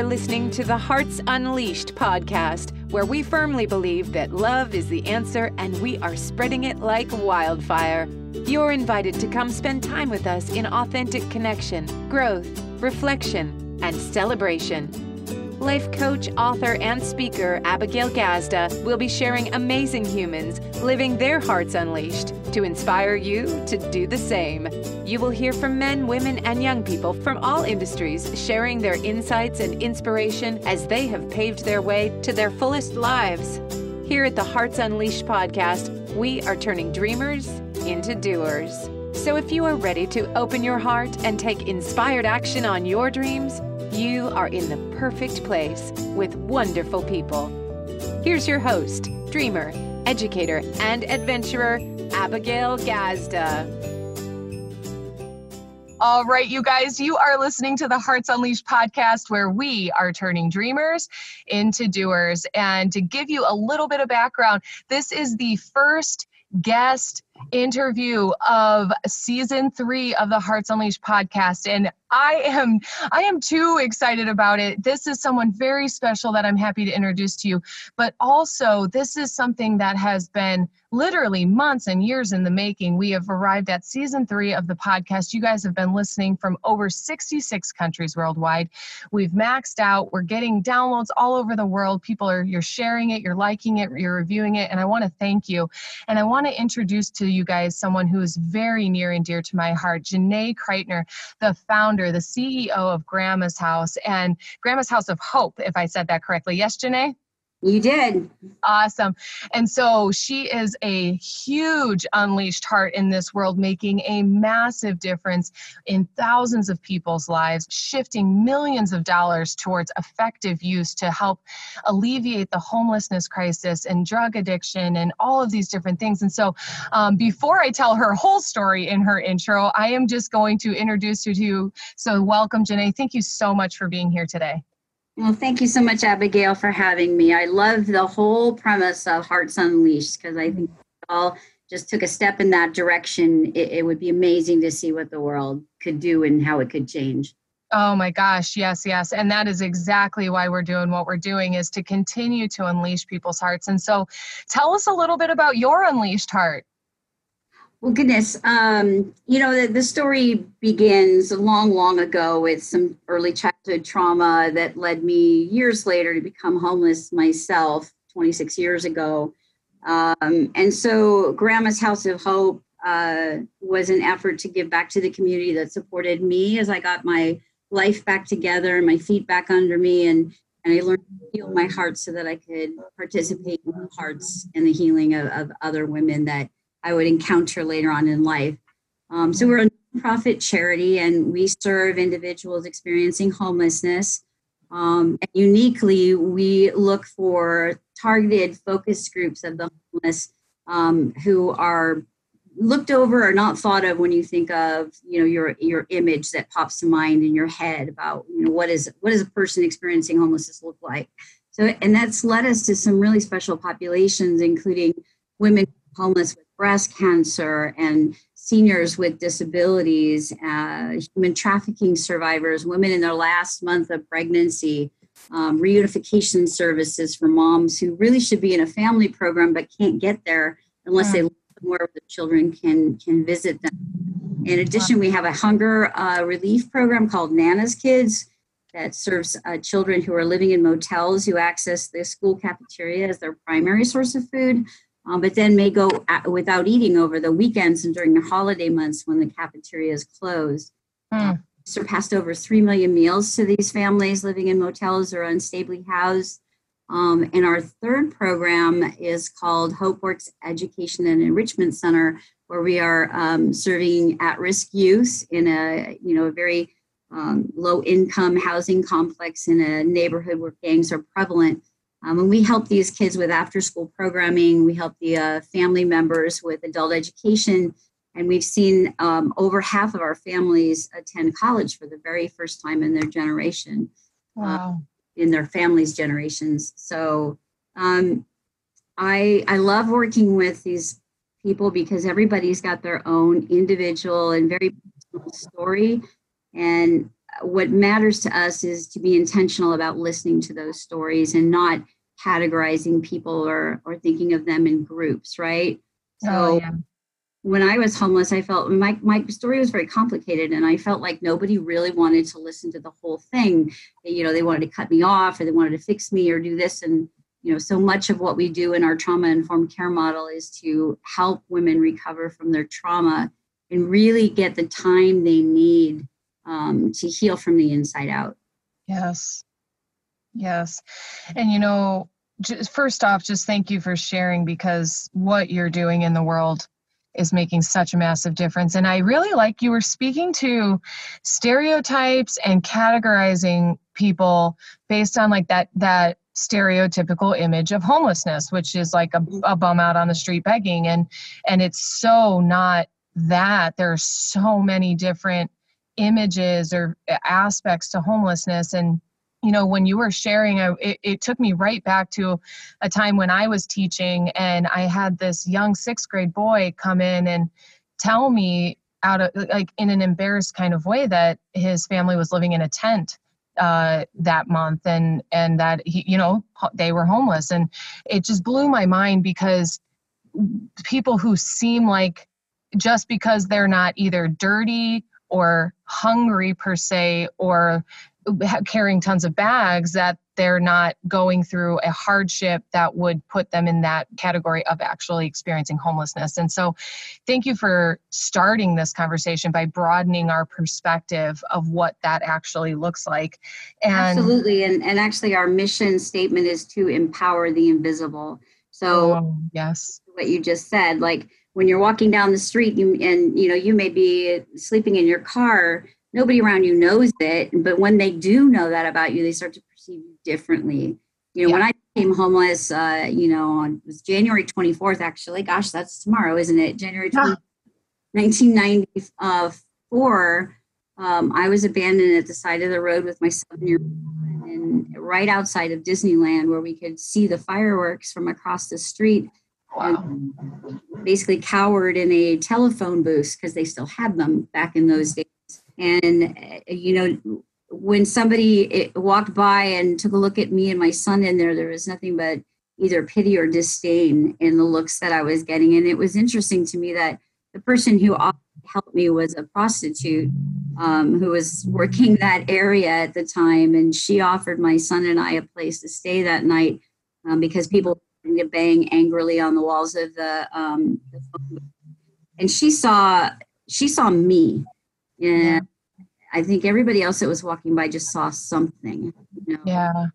You're listening to the Hearts Unleashed podcast, where we firmly believe that love is the answer and we are spreading it like wildfire. You're invited to come spend time with us in authentic connection, growth, reflection, and celebration. Life coach, author, and speaker Abigail Gazda will be sharing amazing humans living their hearts unleashed to inspire you to do the same. You will hear from men, women, and young people from all industries sharing their insights and inspiration as they have paved their way to their fullest lives. Here at the Hearts Unleashed podcast, we are turning dreamers into doers. So if you are ready to open your heart and take inspired action on your dreams, you are in the perfect place with wonderful people. Here's your host, dreamer, educator, and adventurer, Abigail Gazda. All right, you guys, you are listening to the Hearts Unleashed podcast where we are turning dreamers into doers. And to give you a little bit of background, this is the first guest interview of season three of the Hearts Unleashed podcast. And I am I am too excited about it. This is someone very special that I'm happy to introduce to you. But also, this is something that has been literally months and years in the making. We have arrived at season three of the podcast. You guys have been listening from over 66 countries worldwide. We've maxed out. We're getting downloads all over the world. People are you're sharing it, you're liking it, you're reviewing it, and I want to thank you. And I want to introduce to you guys someone who is very near and dear to my heart, Janae Kreitner, the founder, the CEO of Grandma's House and Grandma's House of Hope, if I said that correctly. Yes, Janae? You did. Awesome. And so she is a huge unleashed heart in this world, making a massive difference in thousands of people's lives, shifting millions of dollars towards effective use to help alleviate the homelessness crisis and drug addiction and all of these different things. And so um, before I tell her whole story in her intro, I am just going to introduce you to. So, welcome, Janae. Thank you so much for being here today. Well, thank you so much, Abigail, for having me. I love the whole premise of Hearts Unleashed because I think all just took a step in that direction. It, it, would be amazing to see what the world could do and how it could change. Oh my gosh, yes, yes. And that is exactly why we're doing what we're doing is to continue to unleash people's hearts. And so tell us a little bit about your unleashed heart. Well, goodness, um, you know, the, the story begins long, long ago with some early childhood trauma that led me years later to become homeless myself 26 years ago. Um, and so, Grandma's House of Hope uh, was an effort to give back to the community that supported me as I got my life back together and my feet back under me. And, and I learned to heal my heart so that I could participate in the hearts and the healing of, of other women that I would encounter later on in life. Um, so we're a nonprofit charity and we serve individuals experiencing homelessness. Um, and uniquely, we look for targeted focus groups of the homeless um, who are looked over or not thought of when you think of you know your your image that pops to mind in your head about you know what is what does a person experiencing homelessness look like so and that's led us to some really special populations including women homeless with breast cancer and seniors with disabilities, uh, human trafficking survivors, women in their last month of pregnancy, um, reunification services for moms who really should be in a family program but can't get there unless yeah. they live somewhere where the children can can visit them. In addition, we have a hunger uh, relief program called Nana's Kids that serves uh, children who are living in motels who access the school cafeteria as their primary source of food, um, but then may go without eating over the weekends and during the holiday months when the cafeteria is closed. Mm. surpassed over 3 million meals to these families living in motels or unstably housed. Um, and our third program is called HopeWorks Education and Enrichment Center, where we are um, serving at-risk youth in a you know a very um, low-income housing complex in a neighborhood where gangs are prevalent. Um, and we help these kids with after school programming. We help the uh, family members with adult education. And we've seen um, over half of our families attend college for the very first time in their generation, uh, wow. in their families' generations. So um, I, I love working with these people because everybody's got their own individual and very personal story. And what matters to us is to be intentional about listening to those stories and not categorizing people or or thinking of them in groups, right? Oh, so oh, yeah. when I was homeless, I felt my my story was very complicated, and I felt like nobody really wanted to listen to the whole thing. You know, they wanted to cut me off, or they wanted to fix me, or do this, and you know, so much of what we do in our trauma informed care model is to help women recover from their trauma and really get the time they need um, to heal from the inside out. Yes. Yes. And you know, just first off, just thank you for sharing because what you're doing in the world is making such a massive difference. And I really like you were speaking to stereotypes and categorizing people based on like that that stereotypical image of homelessness, which is like a, a bum out on the street begging. And and it's so not that. There are so many different images or aspects to homelessness. And you know when you were sharing I, it, it, took me right back to a time when i was teaching and i had this young sixth grade boy come in and tell me out of like in an embarrassed kind of way that his family was living in a tent uh, that month and and that he you know they were homeless. And it just blew my mind because people who seem like just because they're not either dirty or hungry per se or carrying tons of bags that they're not going through a hardship that would put them in that category of actually experiencing homelessness. And so, thank you for starting this conversation by broadening our perspective of what that actually looks like. And Absolutely. And, and actually, our mission statement is to empower the invisible. So, oh, yes, what you just said, like when you're walking down the street you, and you know you may be sleeping in your car nobody around you knows it but when they do know that about you they start to perceive you differently you know yeah. when i became homeless uh, you know on it was january 24th actually gosh that's tomorrow isn't it january 20, yeah. 1994 um, i was abandoned at the side of the road with my seven year old and right outside of disneyland where we could see the fireworks from across the street Wow. basically cowered in a telephone booth because they still had them back in those days. And, uh, you know, when somebody eh, walked by and took a look at me and my son in there, there was nothing but either pity or disdain in the looks that I was getting. And it was interesting to me that the person who helped me was a prostitute um, who was working that area at the time. And she offered my son and I a place to stay that night um, because people to bang angrily on the walls of the, um, the and she saw she saw me. And yeah. i think everybody else that was walking by just saw something you know, yeah.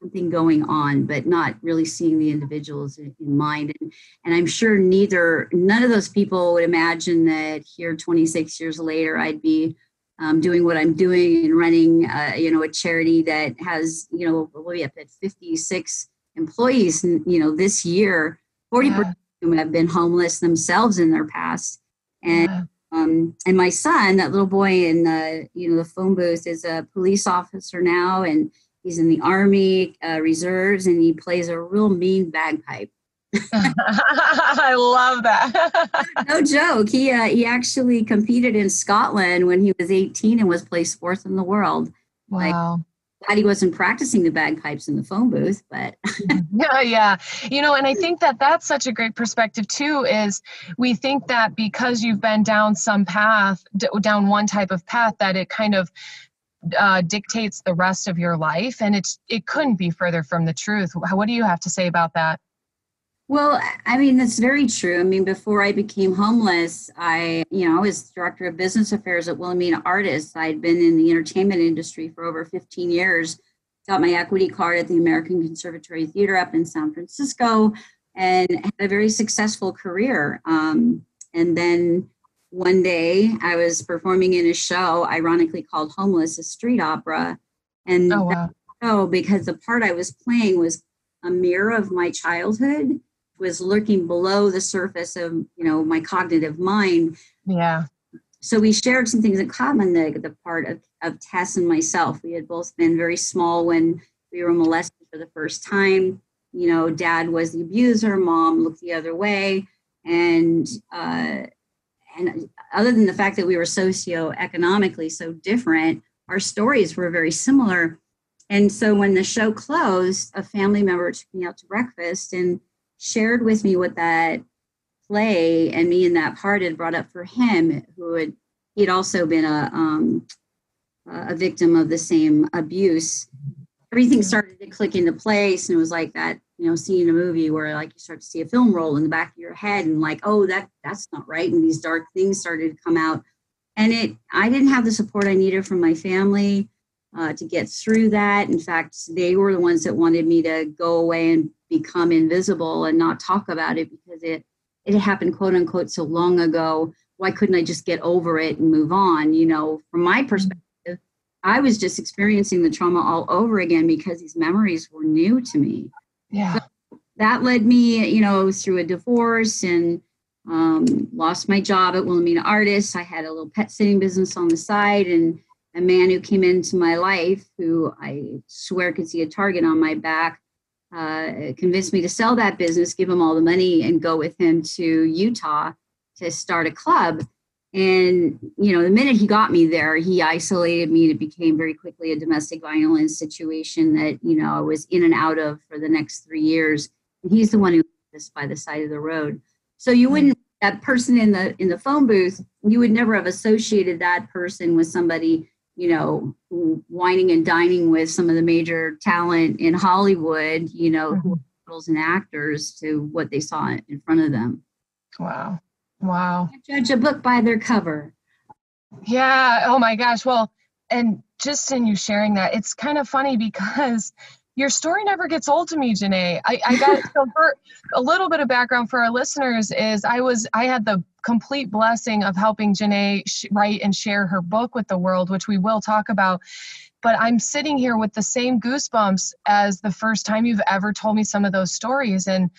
Something going on but not really seeing the individuals in, in mind. And, and i'm sure neither none of those people would imagine that here 26 years later i'd be um, doing what i'm doing and running uh, you know a charity that has you know we'll be up at 56 employees, you know, this year, 40% yeah. of them have been homeless themselves in their past. And yeah. um, and my son, that little boy in the you know the phone booth, is a police officer now, and he's in the army uh, reserves, and he plays a real mean bagpipe. I love that. no joke. He uh, he actually competed in Scotland when he was 18 and was placed fourth in the world. Wow. Like, he wasn't practicing the bagpipes in the phone booth but yeah yeah. You know and i think that that's such a great perspective too is we think that because you've been down some path down one type of path that it kind of uh, dictates the rest of your life and it's it couldn't be further from the truth. What do you have to say about that well, I mean, that's very true. I mean, before I became homeless, I, you know, I was director of business affairs at Wilhelmina Artists. I'd been in the entertainment industry for over 15 years, got my equity card at the American Conservatory Theater up in San Francisco, and had a very successful career. Um, and then one day I was performing in a show, ironically called Homeless, a street opera. And oh, wow. show, because the part I was playing was a mirror of my childhood was lurking below the surface of you know my cognitive mind. Yeah. So we shared some things in common the, the part of, of tess and myself. We had both been very small when we were molested for the first time. You know dad was the abuser mom looked the other way and uh, and other than the fact that we were socioeconomically so different our stories were very similar. And so when the show closed, a family member took me out to breakfast and shared with me what that play and me in that part had brought up for him, who had he'd also been a um, a victim of the same abuse. Everything started to click into place, and it was like that, you know, seeing a movie where like you start to see a film roll in the back of your head, and like, oh, that that's not right, and these dark things started to come out, and it, I didn't have the support I needed from my family uh, to get through that. In fact, they were the ones that wanted me to go away and become invisible and not talk about it because it it happened quote unquote so long ago. Why couldn't i just get over it and move on? You know from my perspective i was just experiencing the trauma all over again because these memories were new to me. Yeah. So that led me you know through a divorce and um, lost my job at wilhelmina artists. I had a little pet sitting business on the side and a man who came into my life who i swear could see a target on my back uh, convinced me to sell that business, give him all the money, and go with him to Utah to start a club. And you know, the minute he got me there, he isolated me. And it became very quickly a domestic violence situation that you know I was in and out of for the next three years. And he's the one who this by the side of the road. So you hmm. wouldn't that person in the in the phone booth. You would never have associated that person with somebody you know, wining and dining with some of the major talent in Hollywood, you know, mm-hmm. models and actors to what they saw in front of them. Wow. Wow. Judge a book by their cover. Yeah. Oh my gosh. Well, and just in you sharing that, it's kind of funny because your story never gets old to me, Janae. I, I got so for a little bit of background for our listeners is I was I had the complete blessing of helping Janae sh- write and share her book with the world, which we will talk about. But I'm sitting here with the same goosebumps as the first time you've ever told me some of those stories, and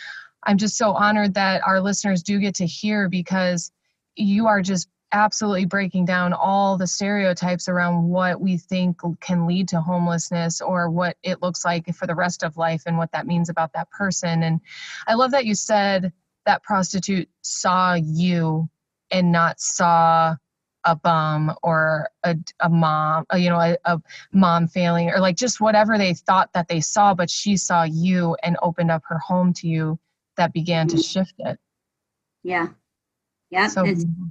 I'm just so honored that our listeners do get to hear because you are just absolutely breaking down all the stereotypes around what we think can lead to homelessness or what it looks like for the rest of life and what that means about that person. And I love that you said that prostitute saw you and not saw a bum or a, a mom, you know, a, a mom failing or like just whatever they thought that they saw, but she saw you and opened up her home to you that began to mm-hmm. shift it. Yeah. Yeah. So, mm-hmm.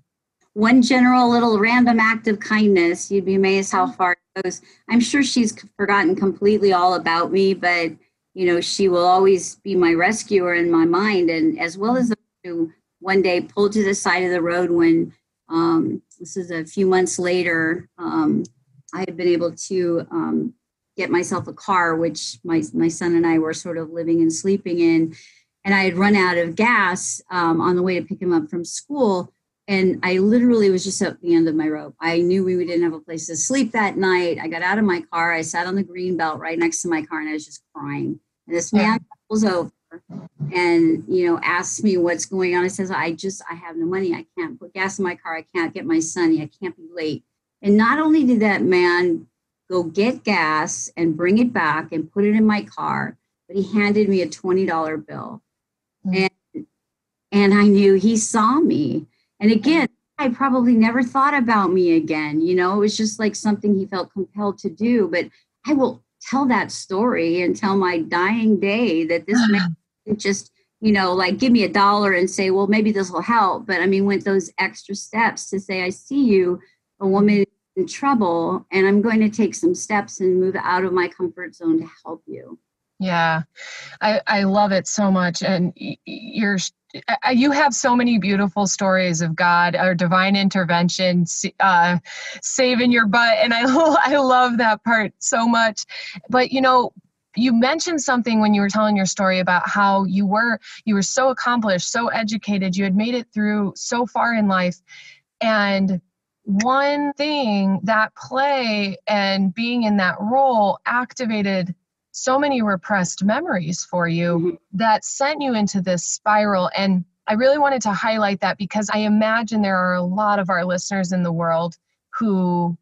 one general little random act of kindness, you'd be amazed how far it goes. I'm sure she's forgotten completely all about me, but you know, she will always be my rescuer in my mind. And as well as the who one day pulled to the side of the road when um, this is a few months later, um, I had been able to um, get myself a car, which my, my son and I were sort of living and sleeping in. And I had run out of gas um, on the way to pick him up from school and I literally was just at the end of my rope. I knew we didn't have a place to sleep that night. I got out of my car. I sat on the green belt right next to my car, and I was just crying. And this man pulls over and you know asks me what's going on. I says, "I just I have no money. I can't put gas in my car. I can't get my son. I can't be late." And not only did that man go get gas and bring it back and put it in my car, but he handed me a twenty dollar bill, mm-hmm. and and I knew he saw me and mm-hmm. again, I probably never thought about me again. You know, it was just like something he felt compelled to do. But I will tell that story until my dying day that this man just, you know, like give me a dollar and say, well, maybe this will help. But I mean, went those extra steps to say, I see you, a woman mm-hmm. in trouble, and I'm going to take some steps and move out of my comfort zone to help you. Yeah, I, I love it so much. And you're you have so many beautiful stories of God or divine intervention, uh, saving your butt, and I I love that part so much. But you know, you mentioned something when you were telling your story about how you were you were so accomplished, so educated, you had made it through so far in life, and one thing that play and being in that role activated so many repressed memories for you mm-hmm. that sent you into this spiral. And I really wanted to highlight that because I imagine there are a lot of our listeners in the world who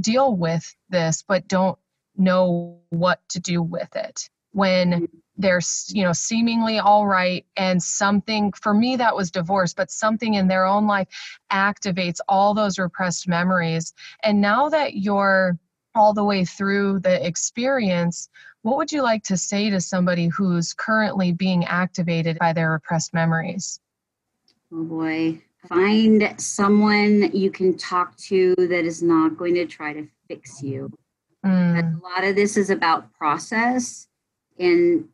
deal with this but don't know what to do with it when mm-hmm. they're you know seemingly all right and something for me that was divorce but something in their own life activates all those repressed memories and now that you're all the way through the experience, what would you like to say to somebody who's currently being activated by their repressed memories? Oh boy. Find someone you can talk to that is not going to try to fix you. Mm. A lot of this is about process and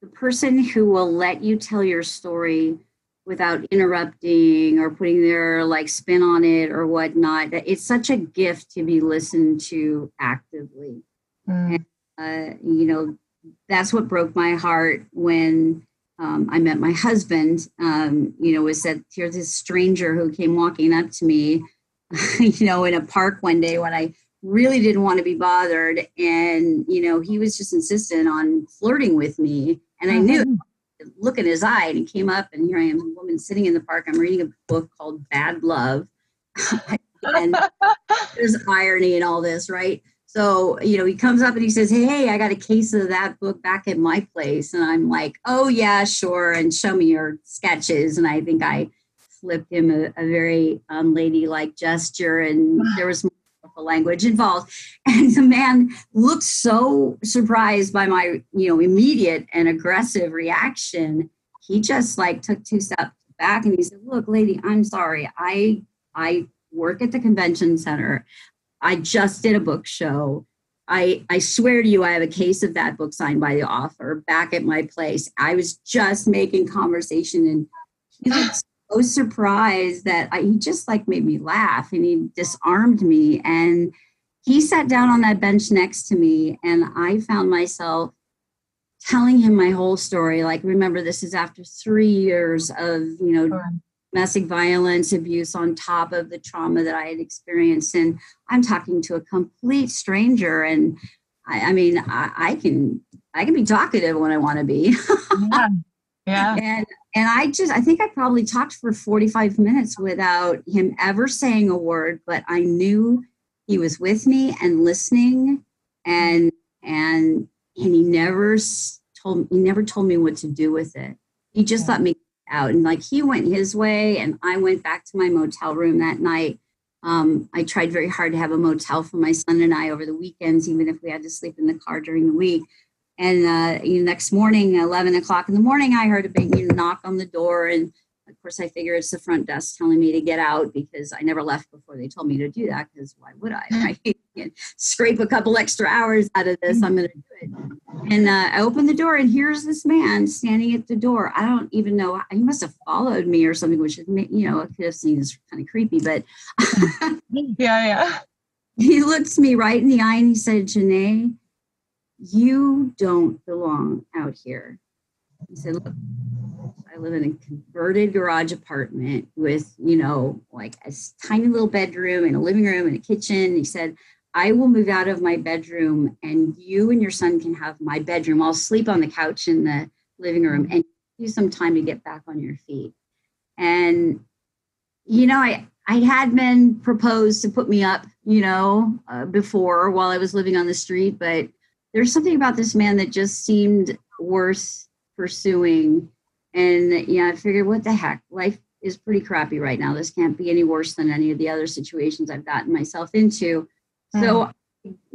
the person who will let you tell your story without interrupting or putting their like spin on it or whatnot. It's such a gift to be listened to actively. Mm. And, uh, you know, that's what broke my heart when um, I met my husband. Um, you know, was that here's this stranger who came walking up to me, you know, in a park one day when I really didn't want to be bothered, and you know, he was just insistent on flirting with me, and I knew. Look in his eye and he came up and here I am, a woman sitting in the park. I'm reading a book called Bad Love. and there's irony in all this, right? So, you know, he comes up and he says, Hey, I got a case of that book back at my place. And I'm like, Oh, yeah, sure. And show me your sketches. And I think I flipped him a, a very um, unladylike gesture. And there was language involved. And the man looked so surprised by my, you know, immediate and aggressive reaction. He just like took two steps back and he said, "Look, lady, I'm sorry. I I work at the convention center. I just did a book show. I, I swear to you, I have a case of that book signed by the author back at my place. I was just making conversation and he looked so surprised that I, he just like made me laugh and he disarmed me. And he sat down on that bench next to me, and I found myself telling him my whole story. Like, remember, this is after three years of, you know, sure. domestic violence, abuse on top of the trauma that I had experienced. And I'm talking to a complete stranger. And I, I mean, I, I can I can be talkative when I want to be. yeah. Yeah. And and I just, I think I probably talked for 45 minutes without him ever saying a word, but I knew he was with me and listening and, and, and he never told, he never told me what to do with it. He just yeah. let me out and like he went his way and I went back to my motel room that night. Um, I tried very hard to have a motel for my son and I over the weekends, even if we had to sleep in the car during the week. And uh, you know, next morning, 11 o'clock in the morning, I heard a big you know, knock on the door. And of course, I figure it's the front desk telling me to get out because I never left before they told me to do that. Because why would I? Right? Scrape a couple extra hours out of this. I'm going to do it. And uh, I opened the door, and here's this man standing at the door. I don't even know. He must have followed me or something, which is, you know, I could have seen this kind of creepy. But yeah, yeah. He looked me right in the eye and he said, Janae, you don't belong out here. He said, Look, I live in a converted garage apartment with, you know, like a tiny little bedroom and a living room and a kitchen. He said, I will move out of my bedroom and you and your son can have my bedroom. I'll sleep on the couch in the living room and you some time to get back on your feet. And, you know, I, I had been proposed to put me up, you know, uh, before while I was living on the street, but there's something about this man that just seemed worth pursuing. And yeah, I figured, what the heck? Life is pretty crappy right now. This can't be any worse than any of the other situations I've gotten myself into. So,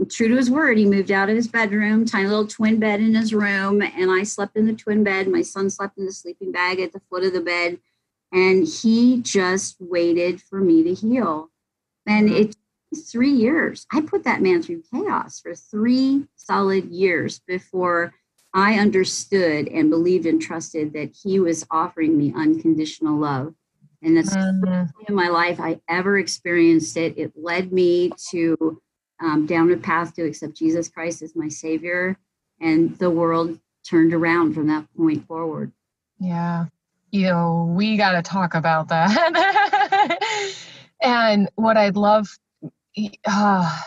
true to his word, he moved out of his bedroom, tiny little twin bed in his room, and I slept in the twin bed. My son slept in the sleeping bag at the foot of the bed, and he just waited for me to heal. And mm. it three years. I put that man through chaos for three solid years before I understood and believed and trusted that he was offering me unconditional love. And that's mm-hmm. in my life I ever experienced it. It led me to um, down a path to accept Jesus Christ as my Savior, and the world turned around from that point forward. Yeah, you know, we got to talk about that. and what I'd love uh,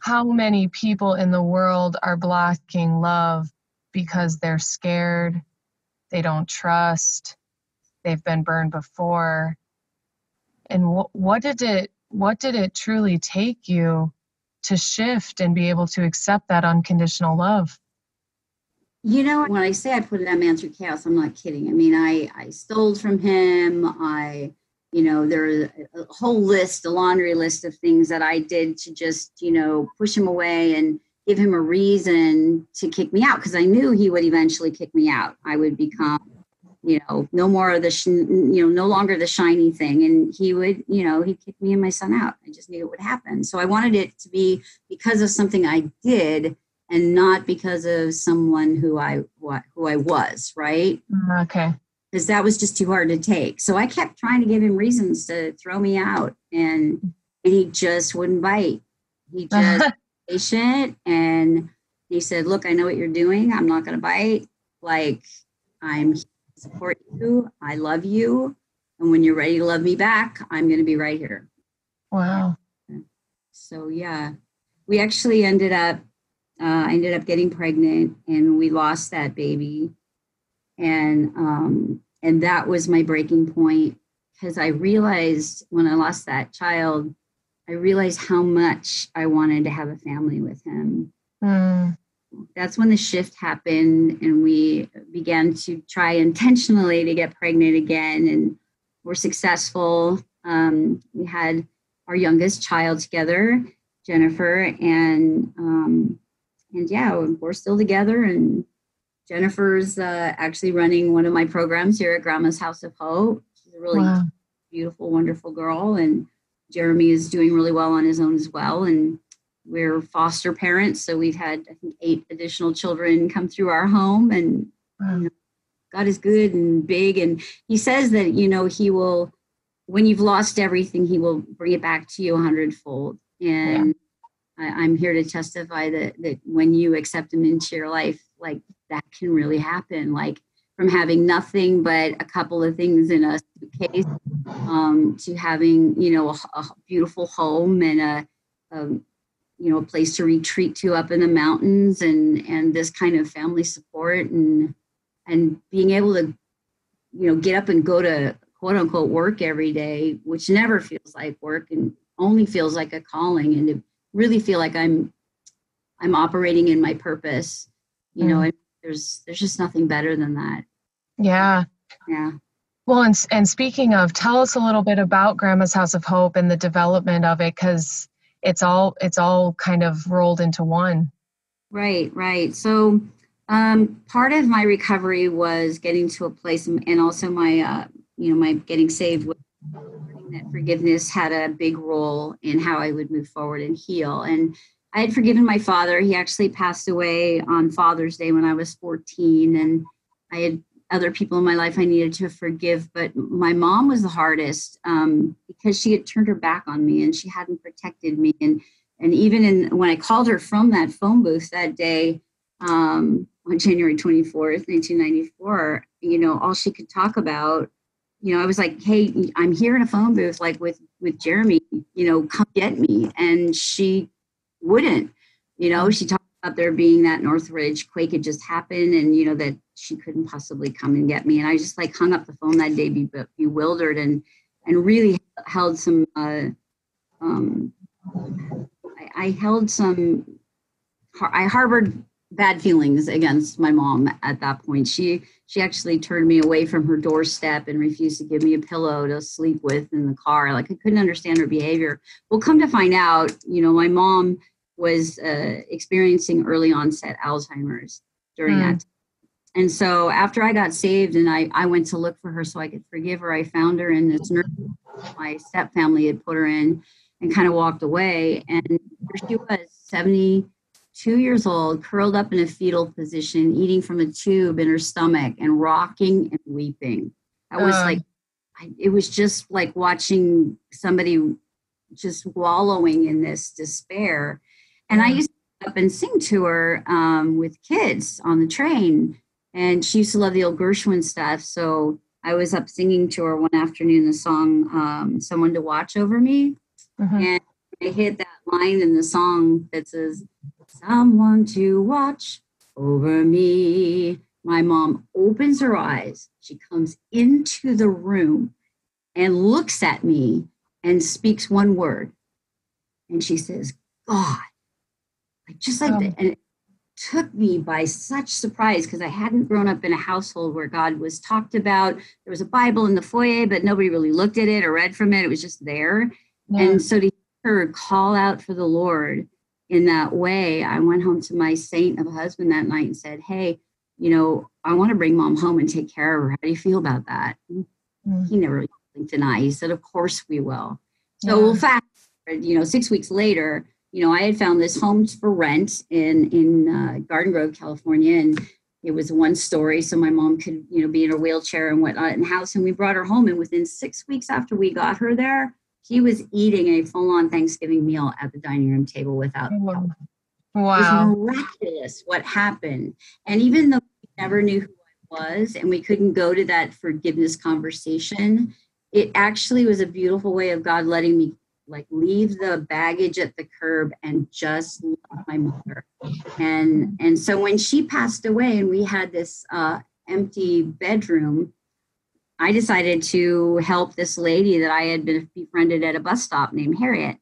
how many people in the world are blocking love because they're scared, they don't trust, they've been burned before. And what, what did it what did it truly take you to shift and be able to accept that unconditional love? You know, when I say I put that man through chaos, I'm not kidding. I mean, I, I stole from him. I you know, there's a whole list, a laundry list of things that I did to just, you know, push him away and give him a reason to kick me out because I knew he would eventually kick me out. I would become, you know, no more of the, sh- you know, no longer the shiny thing. And he would, you know, he kicked me and my son out. I just knew it would happen. So I wanted it to be because of something I did and not because of someone who I, what who I was, right? Mm, okay because that was just too hard to take. So I kept trying to give him reasons to throw me out, and and he just wouldn't bite. He just patient, and he said, "Look, I know what you're doing. I'm not going to bite. Like I'm support you. I love you, and when you're ready to love me back, I'm going to be right here." Wow. So yeah, we actually ended up. Uh, I ended up getting pregnant, and we lost that baby and um, and that was my breaking point because I realized when I lost that child, I realized how much I wanted to have a family with him. Mm. That's when the shift happened, and we began to try intentionally to get pregnant again, and we're successful. Um, we had our youngest child together, Jennifer, and um, and yeah, we're still together, and Jennifer's uh, actually running one of my programs here at Grandma's House of Hope. She's a really wow. beautiful, wonderful girl, and Jeremy is doing really well on his own as well. And we're foster parents, so we've had I think eight additional children come through our home, and wow. you know, God is good and big. And He says that you know He will, when you've lost everything, He will bring it back to you a hundredfold. And yeah. I, I'm here to testify that that when you accept Him into your life, like that can really happen like from having nothing but a couple of things in a suitcase um, to having you know a, a beautiful home and a, a, you know a place to retreat to up in the mountains and and this kind of family support and and being able to you know get up and go to quote unquote work every day which never feels like work and only feels like a calling and to really feel like i'm i'm operating in my purpose you mm. know and there's there's just nothing better than that. Yeah. Yeah. Well and, and speaking of tell us a little bit about grandma's house of hope and the development of it because it's all it's all kind of rolled into one. Right right. So um, part of my recovery was getting to a place and also my uh, you know my getting saved with that forgiveness had a big role in how i would move forward and heal. And I had forgiven my father. He actually passed away on Father's Day when I was 14, and I had other people in my life I needed to forgive, but my mom was the hardest um, because she had turned her back on me and she hadn't protected me. And and even in when I called her from that phone booth that day um, on January 24th, 1994, you know, all she could talk about, you know, I was like, "Hey, I'm here in a phone booth, like with with Jeremy. You know, come get me." And she wouldn't. You know, she talked about there being that Northridge quake had just happened and, you know, that she couldn't possibly come and get me. And I just like hung up the phone that day, be, bewildered and, and really held some, uh, um, I, I held some, I harbored bad feelings against my mom at that point. She she actually turned me away from her doorstep and refused to give me a pillow to sleep with in the car. Like I couldn't understand her behavior. Well, come to find out, you know, my mom was uh, experiencing early onset Alzheimer's during mm. that. Time. And so after I got saved and I, I went to look for her so I could forgive her, I found her in this nursery my step family had put her in and kind of walked away. And there she was, 72 years old, curled up in a fetal position, eating from a tube in her stomach and rocking and weeping. That was like, I, it was just like watching somebody just wallowing in this despair. And I used to up and sing to her um, with kids on the train. And she used to love the old Gershwin stuff. So I was up singing to her one afternoon the song um, Someone to Watch Over Me. Mm-hmm. And I hit that line in the song that says, Someone to watch over me. My mom opens her eyes. She comes into the room and looks at me and speaks one word. And she says, God. Like just like um, that. And took me by such surprise because I hadn't grown up in a household where God was talked about. There was a Bible in the foyer, but nobody really looked at it or read from it. It was just there. Yeah. And so to hear her call out for the Lord in that way, I went home to my saint of a husband that night and said, Hey, you know, I want to bring mom home and take care of her. How do you feel about that? Mm-hmm. He never really denied. He said, Of course we will. So yeah. fast, you know, six weeks later, you know, I had found this home for rent in in uh, Garden Grove, California, and it was one story, so my mom could, you know, be in a wheelchair and whatnot in the house. And we brought her home, and within six weeks after we got her there, she was eating a full-on Thanksgiving meal at the dining room table without wow. help. Wow. It was miraculous what happened. And even though we never knew who I was and we couldn't go to that forgiveness conversation, it actually was a beautiful way of God letting me like leave the baggage at the curb and just love my mother. And and so when she passed away and we had this uh, empty bedroom, I decided to help this lady that I had been befriended at a bus stop named Harriet.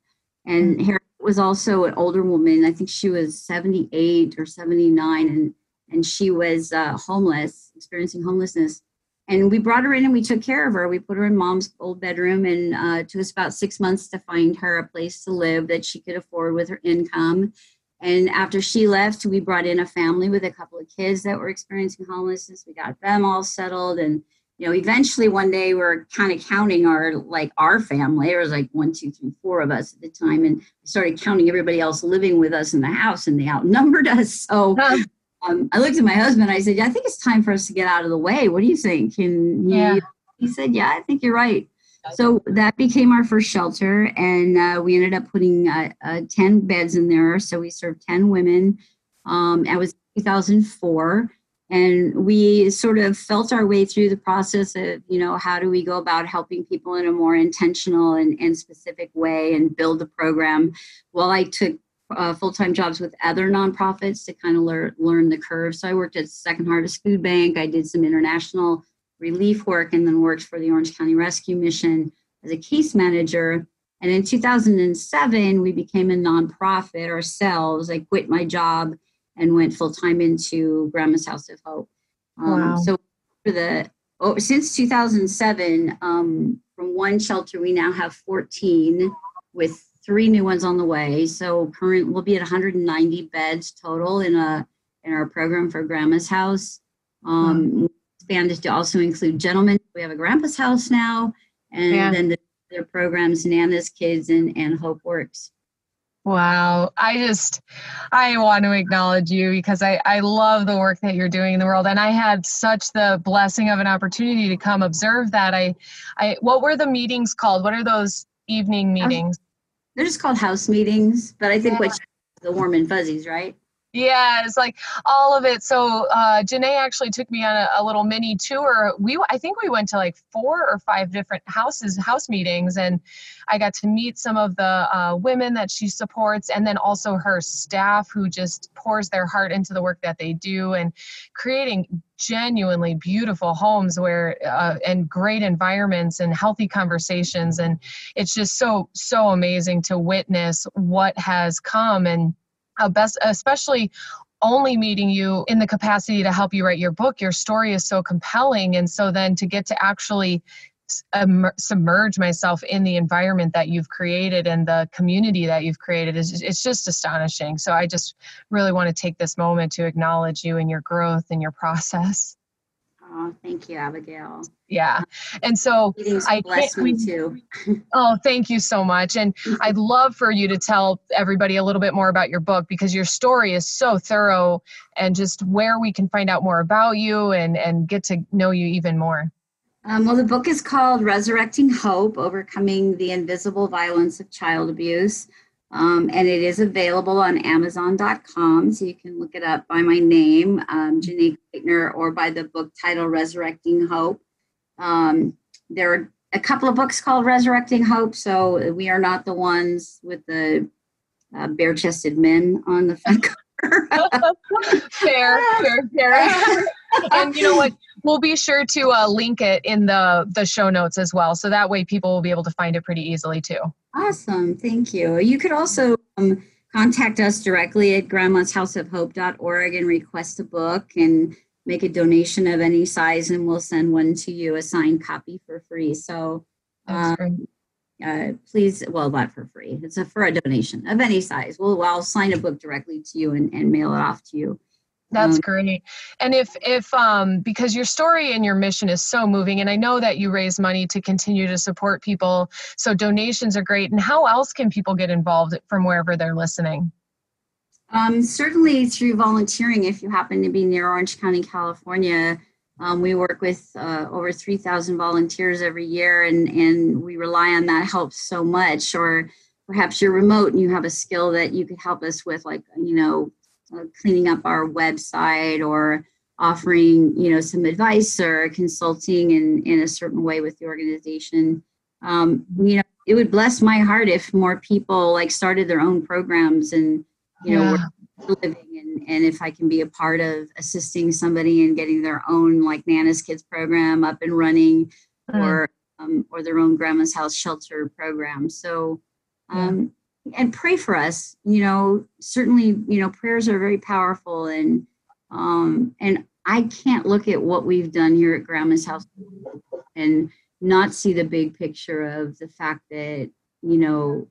And mm-hmm. Harriet was also an older woman. I think she was 78 or 79, and and she was uh, homeless, experiencing homelessness. And we brought her in and we took care of her. We put her in mom's old bedroom, and uh, it took us about six months to find her a place to live that she could afford with her income. And after she left, we brought in a family with a couple of kids that were experiencing homelessness. We got them all settled, and you know, eventually one day we are kind of counting our like our family. There was like one, two, three, four of us at the time, and we started counting everybody else living with us in the house, and they outnumbered us. So um, I looked at my husband. I said, "Yeah, I think it's time for us to get out of the way. What do you think?" And he, yeah. he said, "Yeah, I think you're right." So that became our first shelter, and uh, we ended up putting uh, uh, ten beds in there. So we served ten women. Um, it was 2004, and we sort of felt our way through the process of, you know, how do we go about helping people in a more intentional and, and specific way and build the program. Well, I took uh, full-time jobs with other nonprofits to kind of learn learn the curve. So I worked at Second Harvest Food Bank. I did some international relief work, and then worked for the Orange County Rescue Mission as a case manager. And in 2007, we became a nonprofit ourselves. I quit my job and went full time into Grandma's House of Hope. Um, wow. So for the oh, since 2007, um, from one shelter we now have 14 with three new ones on the way. So current we'll be at 190 beds total in a in our program for Grandma's House. Um, expanded to also include gentlemen. We have a Grandpa's House now, and yeah. then the other programs, Nana's Kids and and Hope Works. Wow. I just, I want to acknowledge you because I, I love the work that you're doing in the world. And I had such the blessing of an opportunity to come observe that. I, I, what were the meetings called? What are those evening meetings? They're just called house meetings, but I think yeah. what the warm and fuzzies, right? Yeah, it's like all of it. So uh, Janae actually took me on a, a, little mini tour. We I think we went to like four or five different houses, house meetings, and I got to meet some of the uh, women that she supports, and then also her staff who just pours their heart into the work that they do, and creating genuinely beautiful homes where uh, and great environments and healthy conversations, and it's just so so amazing to witness what has come and uh, best especially only meeting you in the capacity to help you write your book. Your story is so compelling. And so then to get to actually submerge myself in the environment that you've created and the community that you've created is it's just astonishing. So i just really want to take this moment to acknowledge you and your growth and your process Oh, thank you, Abigail. Yeah. And so I bless me too. oh, thank you so much. And I'd love for you to tell everybody a little bit more about your book because your story is so thorough and just where we can find out more about you and, and get to know you even more. Um, well, the book is called Resurrecting Hope Overcoming the Invisible Violence of Child Abuse. Um, and it is available on Amazon.com, so you can look it up by my name, um, Janae or by the book title Resurrecting Hope. Um, there are a couple of books called Resurrecting Hope, so we are not the ones with the uh, bare-chested men on the front cover. fair, fair, fair. and you know what? We'll be sure to uh, link it in the the show notes as well, so that way people will be able to find it pretty easily too. Awesome, thank you. You could also um, contact us directly at grandma's house of grandma'shouseofhope.org and request a book and make a donation of any size, and we'll send one to you, a signed copy for free. So um, uh, please, well, not for free. It's a, for a donation of any size. We'll, I'll sign a book directly to you and, and mail it off to you. That's um, great. And if if um because your story and your mission is so moving and I know that you raise money to continue to support people. So donations are great. And how else can people get involved from wherever they're listening? Um, certainly through volunteering if you happen to be near Orange County, California. Um, we work with uh, over 3,000 volunteers every year, and, and we rely on that help so much. Or perhaps you're remote and you have a skill that you could help us with, like, you know, cleaning up our website or offering, you know, some advice or consulting in, in a certain way with the organization. Um, you know, it would bless my heart if more people like started their own programs and, you know, living and, and if I can be a part of assisting somebody in getting their own like Nana's Kids program up and running mm. or um, or their own grandma's house shelter program. So um, yeah. And pray for us. You know, certainly, you know, prayers are very powerful and um and I can't look at what we've done here at grandma's house and not see the big picture of the fact that, you know,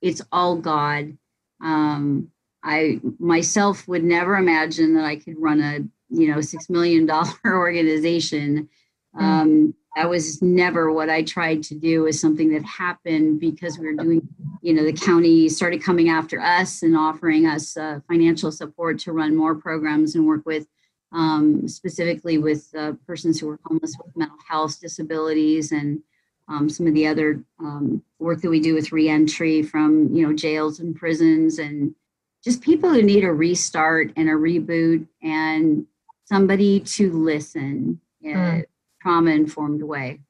it's all God. Um, I myself would never imagine that I could run a you know six million dollar organization. Hmm. Um, that was never what I tried to do. Is something that happened because we were doing. You know, the county started coming after us and offering us uh, financial support to run more programs and work with um, specifically with uh, persons who were homeless with mental health disabilities and um, some of the other um, work that we do with reentry from you know jails and prisons and just people who need a restart and a reboot and somebody to listen in mm. Trauma informed way.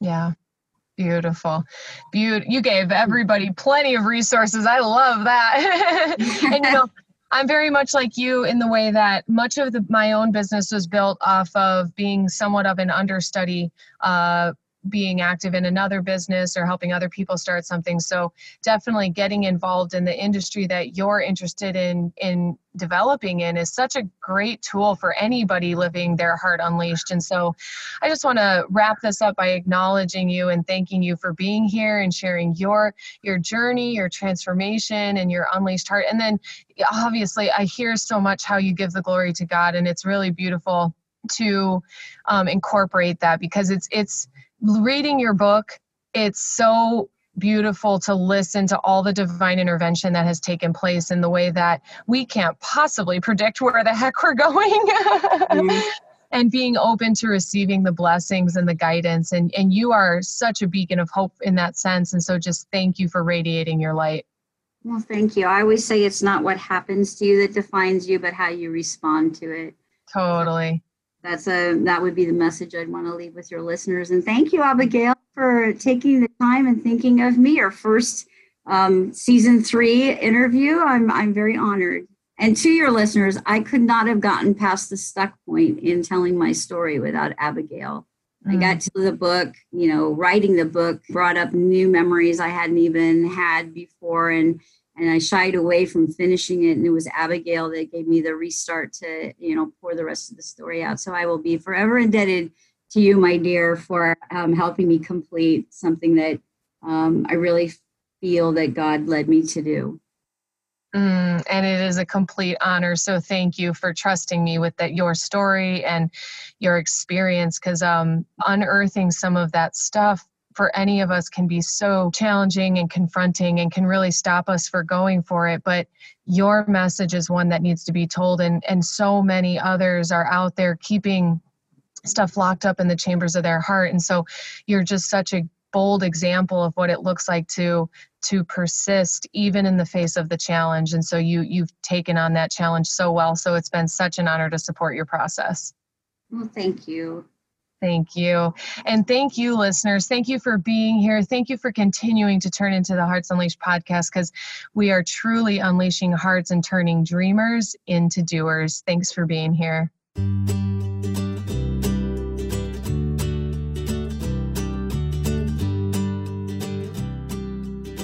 Yeah. Beautiful. Beautiful. You gave everybody plenty of resources. I love that. and you know, I'm very much like you in the way that much of the, my own business was built off of being somewhat of an understudy uh, being active in another business or helping other people start something. So definitely getting involved in the industry that you're interested in in developing in is such a great tool for anybody living their heart unleashed. And so i just want to wrap this up by acknowledging you and thanking you for being here and sharing your your journey your transformation and your unleashed heart. And then obviously i hear so much how you give the glory to god and it's really beautiful to um, incorporate that because it's it's reading your book, it's so beautiful to listen to all the divine intervention that has taken place in the way that we can't possibly predict where the heck we're going. mm-hmm. and being open to receiving the blessings and the guidance. And and you are such a beacon of hope in that sense. And so just thank you for radiating your light. Well thank you. I always say it's not what happens to you that defines you but how you respond to it. Totally that's a that would be the message I'd want to leave with your listeners. And thank you, Abigail, for taking the time and thinking of me. Our first um, season three interview. I'm I'm very honored. And to your listeners, I could not have gotten past the stuck point in telling my story without Abigail. Mm. I got mm. to the book, you know, writing the book brought up new memories I hadn't even had before, and and I shied away from finishing it. And it was Abigail that gave me the restart to, you know, pour the rest of the story out. So I will be forever indebted to you, my dear, for um, helping me complete something that um, I really feel that God led me to do. Mm, and it is a complete honor. So thank you for trusting me with that your story and your experience. Because um, unearthing some of that stuff for any of us can be so challenging and confronting and can really stop us for going for it. But your message is one that needs to be told and and so many others are out there keeping stuff locked up in the chambers of their heart. And so you're just such a bold example of what it looks like to to persist even in the face of the challenge. And so you you've taken on that challenge so well. So it's been such an honor to support your process. Well thank you Thank you. And thank you, listeners. Thank you for being here. Thank you for continuing to turn into the Hearts Unleashed podcast because we are truly unleashing hearts and turning dreamers into doers. Thanks for being here.